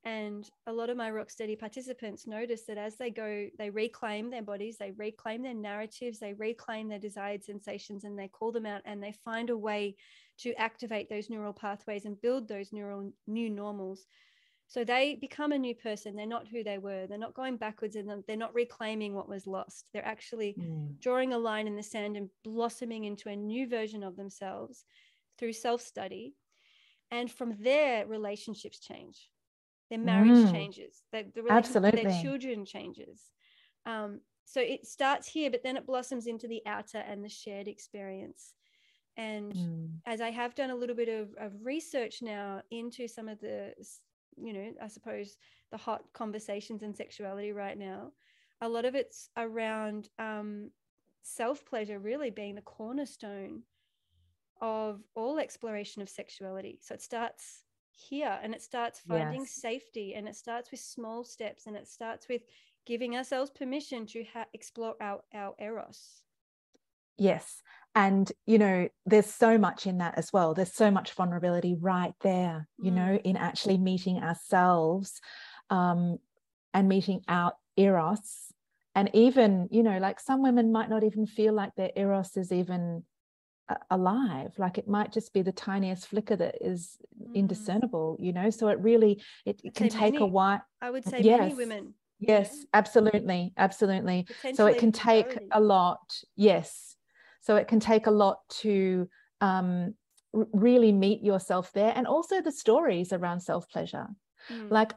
And a lot of my rock steady participants notice that as they go, they reclaim their bodies, they reclaim their narratives, they reclaim their desired sensations, and they call them out and they find a way to activate those neural pathways and build those neural new normals. So they become a new person. They're not who they were. They're not going backwards and they're not reclaiming what was lost. They're actually mm. drawing a line in the sand and blossoming into a new version of themselves through self study. And from there, relationships change their marriage mm. changes, their, the Absolutely. their children changes. Um, so it starts here, but then it blossoms into the outer and the shared experience. And mm. as I have done a little bit of, of research now into some of the, you know, I suppose the hot conversations in sexuality right now, a lot of it's around um, self pleasure really being the cornerstone of all exploration of sexuality. So it starts here and it starts finding yes. safety and it starts with small steps and it starts with giving ourselves permission to ha- explore our, our eros yes and you know there's so much in that as well. There's so much vulnerability right there you mm. know in actually meeting ourselves um, and meeting our eros. And even you know like some women might not even feel like their eros is even alive. Like it might just be the tiniest flicker that is mm. indiscernible you know? So it really it, it can take many. a while i would say yes. many women yes absolutely absolutely. So it can take a lot. Yes so it can take a lot to um, really meet yourself there and also the stories around self pleasure mm. like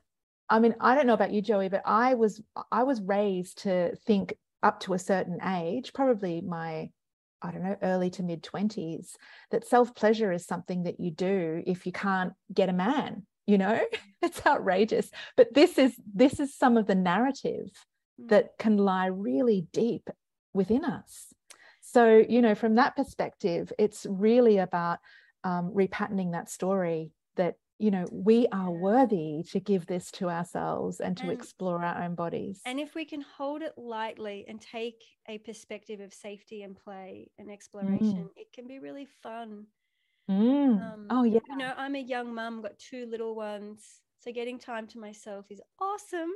i mean i don't know about you joey but i was i was raised to think up to a certain age probably my I don't know, early to mid 20s, that self pleasure is something that you do if you can't get a man. You know, it's outrageous. But this is this is some of the narrative mm. that can lie really deep within us. So, you know, from that perspective, it's really about um, repatterning that story that you know we are worthy to give this to ourselves and to and, explore our own bodies. And if we can hold it lightly and take a perspective of safety and play and exploration mm. it can be really fun. Mm. um, oh yeah. you know i'm a young mum got two little ones so getting time to myself is awesome.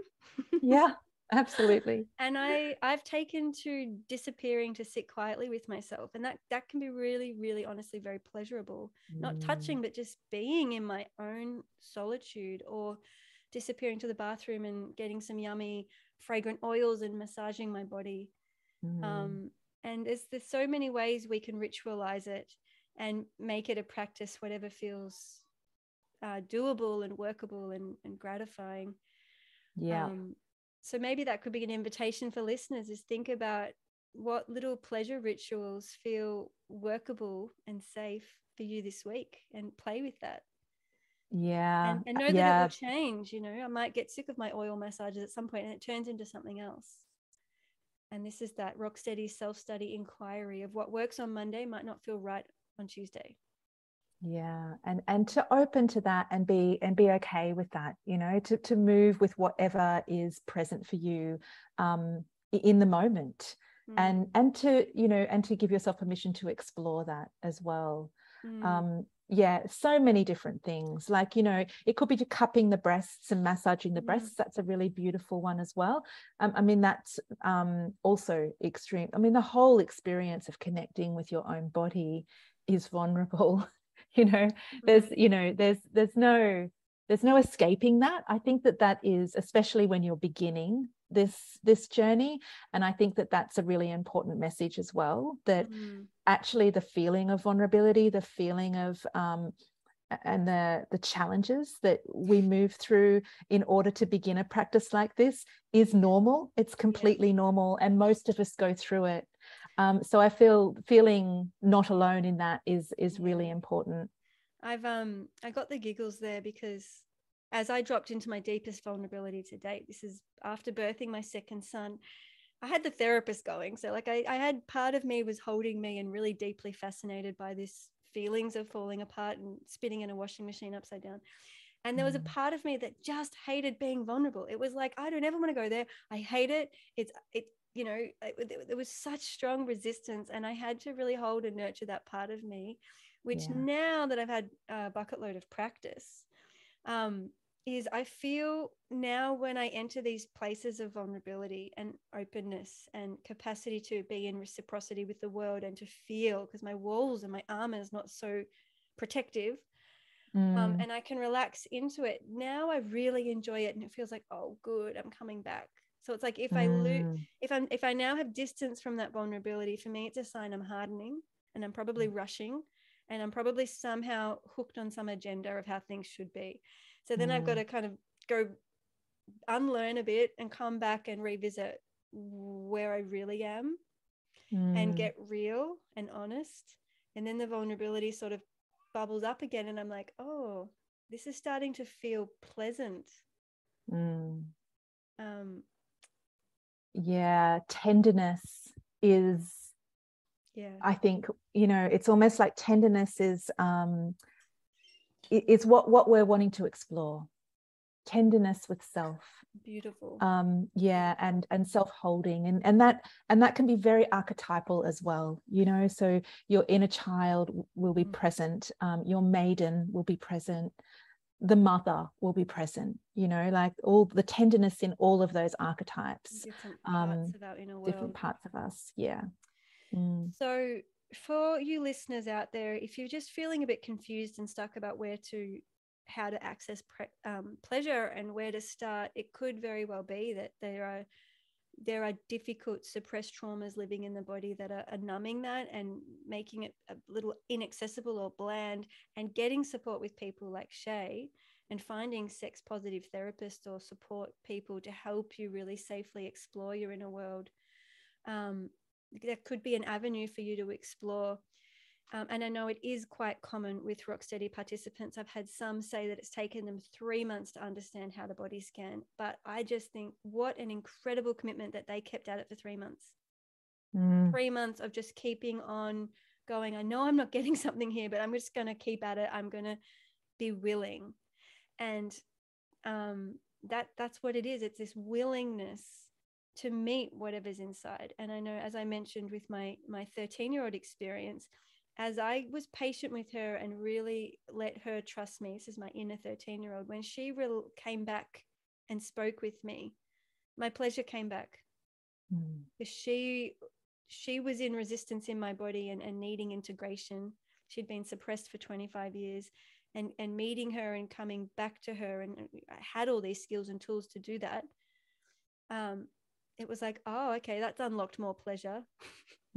Yeah absolutely. And i i've taken to disappearing to sit quietly with myself and that that can be really really honestly very pleasurable. Mm. not touching but just being in my own solitude or disappearing to the bathroom and getting some yummy fragrant oils and massaging my body. Mm. um, and there's there's so many ways we can ritualize it and make it a practice whatever feels uh, doable and workable and, and gratifying. Yeah. Um, so maybe that could be an invitation for listeners is think about what little pleasure rituals feel workable and safe for you this week and play with that. Yeah and, and know that yeah. it will change you know i might get sick of my oil massages at some point and it turns into something else. And this is that rock steady self-study inquiry of what works on monday might not feel right on tuesday yeah and and to open to that and be and be okay with that you know to to move with whatever is present for you um in the moment. Mm. and and to you know and to give yourself permission to explore that as well. Mm. um yeah so many different things. Like you know it could be to cupping the breasts and massaging the mm. breasts. That's a really beautiful one as well. Um, i mean that's um, also extreme. I mean the whole experience of connecting with your own body is vulnerable you know there's mm-hmm. you know there's there's no there's no escaping that i think that that is especially when you're beginning this this journey and i think that that's a really important message as well that mm. actually the feeling of vulnerability the feeling of um, and the the challenges that we move through in order to begin a practice like this is normal it's completely yeah. normal and most of us go through it um, so I feel feeling not alone in that is is really important. I've um I got the giggles there because as I dropped into my deepest vulnerability to date, this is after birthing my second son. I had the therapist going. So like I, I had part of me was holding me and really deeply fascinated by this feelings of falling apart and spinning in a washing machine upside down. And there was a mm. part of me that just hated being vulnerable. It was like, I don't ever want to go there. I hate it. It's it you know, there was such strong resistance, and I had to really hold and nurture that part of me, which yeah. now that I've had a bucket load of practice, um, is I feel now when I enter these places of vulnerability and openness and capacity to be in reciprocity with the world and to feel because my walls and my armor is not so protective um, mm. um, and I can relax into it. Now I really enjoy it and it feels like, oh, good, I'm coming back. So it's like if I lose, mm. if I'm, if I now have distance from that vulnerability, for me, it's a sign I'm hardening and I'm probably mm. rushing and I'm probably somehow hooked on some agenda of how things should be. So then mm. I've got to kind of go unlearn a bit and come back and revisit where I really am mm. and get real and honest. And then the vulnerability sort of bubbles up again. And I'm like, oh, this is starting to feel pleasant. Mm. Um, yeah, tenderness is yeah. I think you know it's almost like tenderness is um it's what what we're wanting to explore. Tenderness with self. Beautiful. Um yeah and and self-holding and and that and that can be very archetypal as well you know? So your inner child will be mm. present um, your maiden will be present the mother will be present you know like all the tenderness in all of those archetypes different parts um, of our inner world. different parts of us yeah Mm. So, for you listeners out there, if you're just feeling a bit confused and stuck about where to, how to access pre- um, pleasure and where to start, it could very well be that there are there are difficult suppressed traumas living in the body that are, are, numbing that and making it a little inaccessible or bland and getting support with people like shay and finding sex positive therapists or support people to help you really safely explore your inner world um, that could be an avenue for you to explore. Um, and I know it is quite common with Rocksteady participants. I've had some say that it's taken them three months to understand how to body scan. But I just think what an incredible commitment that they kept at it for three months. Mm. Three months of just keeping on going. I know I'm not getting something here, but I'm just going to keep at it. I'm going to be willing. And um, that that's what it is. It's this willingness to meet whatever's inside and i know as i mentioned with my my 13 year old experience as i was patient with her and really let her trust me this is my inner 13 year old when she re- came back and spoke with me my pleasure came back mm. she she was in resistance in my body and, and needing integration she'd been suppressed for 25 years and and meeting her and coming back to her and i had all these skills and tools to do that um, it was like, oh, okay, that's unlocked more pleasure.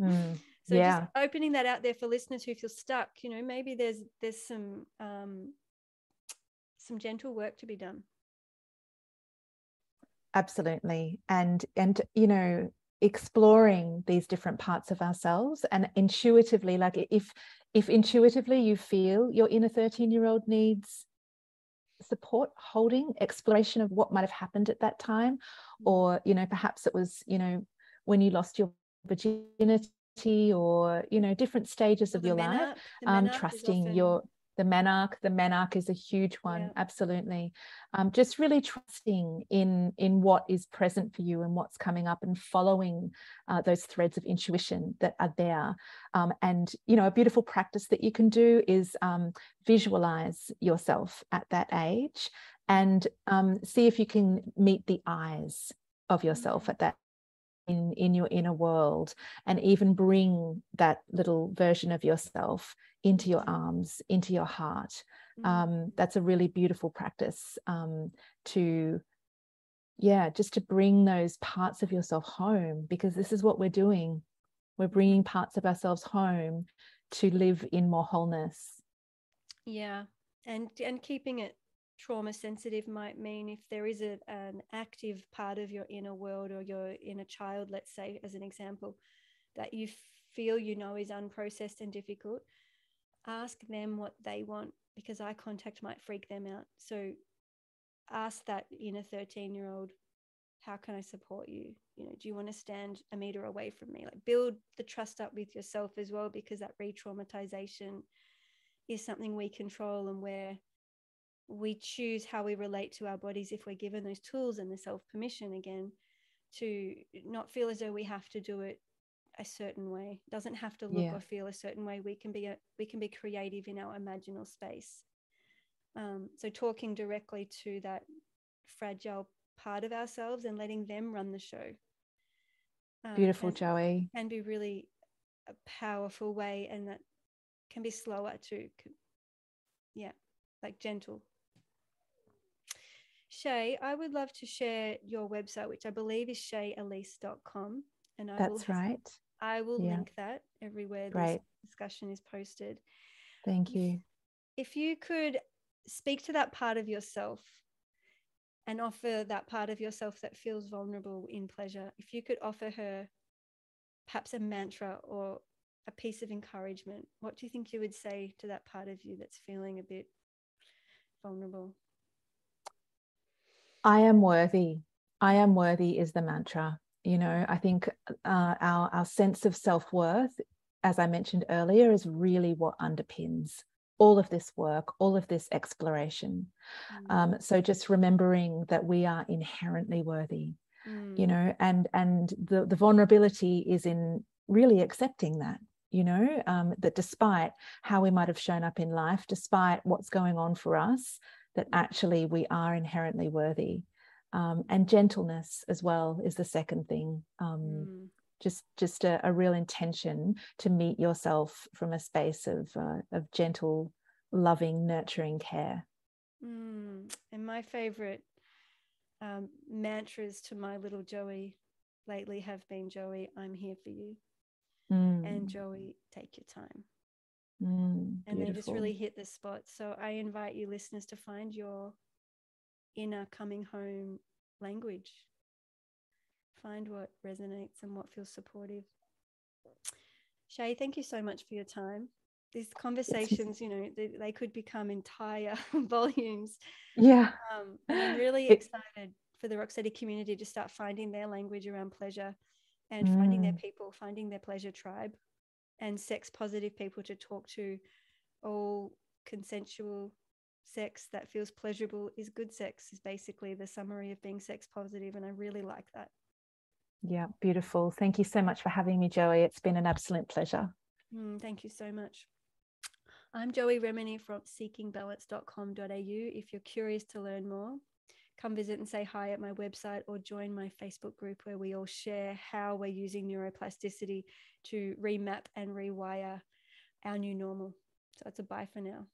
Mm, so yeah. just opening that out there for listeners who feel stuck, you know, maybe there's there's some um, some gentle work to be done. Absolutely, and and you know, exploring these different parts of ourselves and intuitively, like if if intuitively you feel your inner 13 year old needs support holding exploration of what might have happened at that time mm. or you know perhaps it was you know when you lost your virginity or you know different stages of your life um, trusting often... your the menarche the menarche is a huge one yeah. absolutely. Um, just really trusting in in what is present for you and what's coming up and following uh, those threads of intuition that are there. Um, and you know a beautiful practice that you can do is um, visualize yourself at that age and um, see if you can meet the eyes of yourself at that in in your inner world and even bring that little version of yourself into your arms into your heart. Mm-hmm. um, that's a really beautiful practice um, to yeah just to bring those parts of yourself home because this is what we're doing. We're bringing parts of ourselves home to live in more wholeness. Yeah and and keeping it trauma sensitive might mean if there is a, an active part of your inner world or your inner child, let's say, as an example, that you feel you know is unprocessed and difficult, ask them what they want because eye contact might freak them out. So ask that inner 13 year old, how can I support you? You know, do you want to stand a meter away from me? Like build the trust up with yourself as well, because that re traumatization is something we control and where we choose how we relate to our bodies if we're given those tools and the self permission again to not feel as though we have to do it a certain way it doesn't have to look yeah. or feel a certain way we can be a, we can be creative in our imaginal space Um, so talking directly to that fragile part of ourselves and letting them run the show. Um, Beautiful, Joey. Can be really a powerful way, and that can be slower too. Yeah, like gentle. Shay, I would love to share your website, which I believe is shayelise.com. And I That's will, right. I will yeah. link that everywhere this discussion is posted. Thank you. If, if you could speak to that part of yourself and offer that part of yourself that feels vulnerable in pleasure, if you could offer her perhaps a mantra or a piece of encouragement, what do you think you would say to that part of you that's feeling a bit vulnerable? I am worthy. I am worthy is the mantra. You know, I think uh, our, our sense of self worth, as I mentioned earlier, is really what underpins all of this work, all of this exploration. Mm. Um, so just remembering that we are inherently worthy, mm. you know, and and the the vulnerability is in really accepting that, you know, um, that despite how we might have shown up in life, despite what's going on for us, that actually we are inherently worthy. Um, and gentleness as well is the second thing. Um, mm. Just, just a, a, real intention to meet yourself from a space of, uh, of gentle, loving, nurturing care. Mm. And my favorite um, mantras to my little Joey lately have been Joey, I'm here for you. Mm. And Joey, take your time. Mm, and they just really hit the spot. So I invite you, listeners, to find your inner coming home language. Find what resonates and what feels supportive. Shay, thank you so much for your time. These conversations, you know, they, they could become entire volumes. Yeah. Um, I'm really it, excited for the Rock Steady community to start finding their language around pleasure and mm. finding their mm. people, finding their pleasure tribe and sex positive people to talk to. All consensual sex that feels pleasurable is good sex is basically the summary of being sex positive and i really like that. Yeah beautiful. Thank you so much for having me joey. It's been an absolute pleasure. Mm, thank you so much. I'm joey remini from seekingbalance.com.au if you're curious to learn more come visit and say hi at my website or join my Facebook group where we all share how we're using neuroplasticity to remap and rewire our new normal. So it's a bye for now.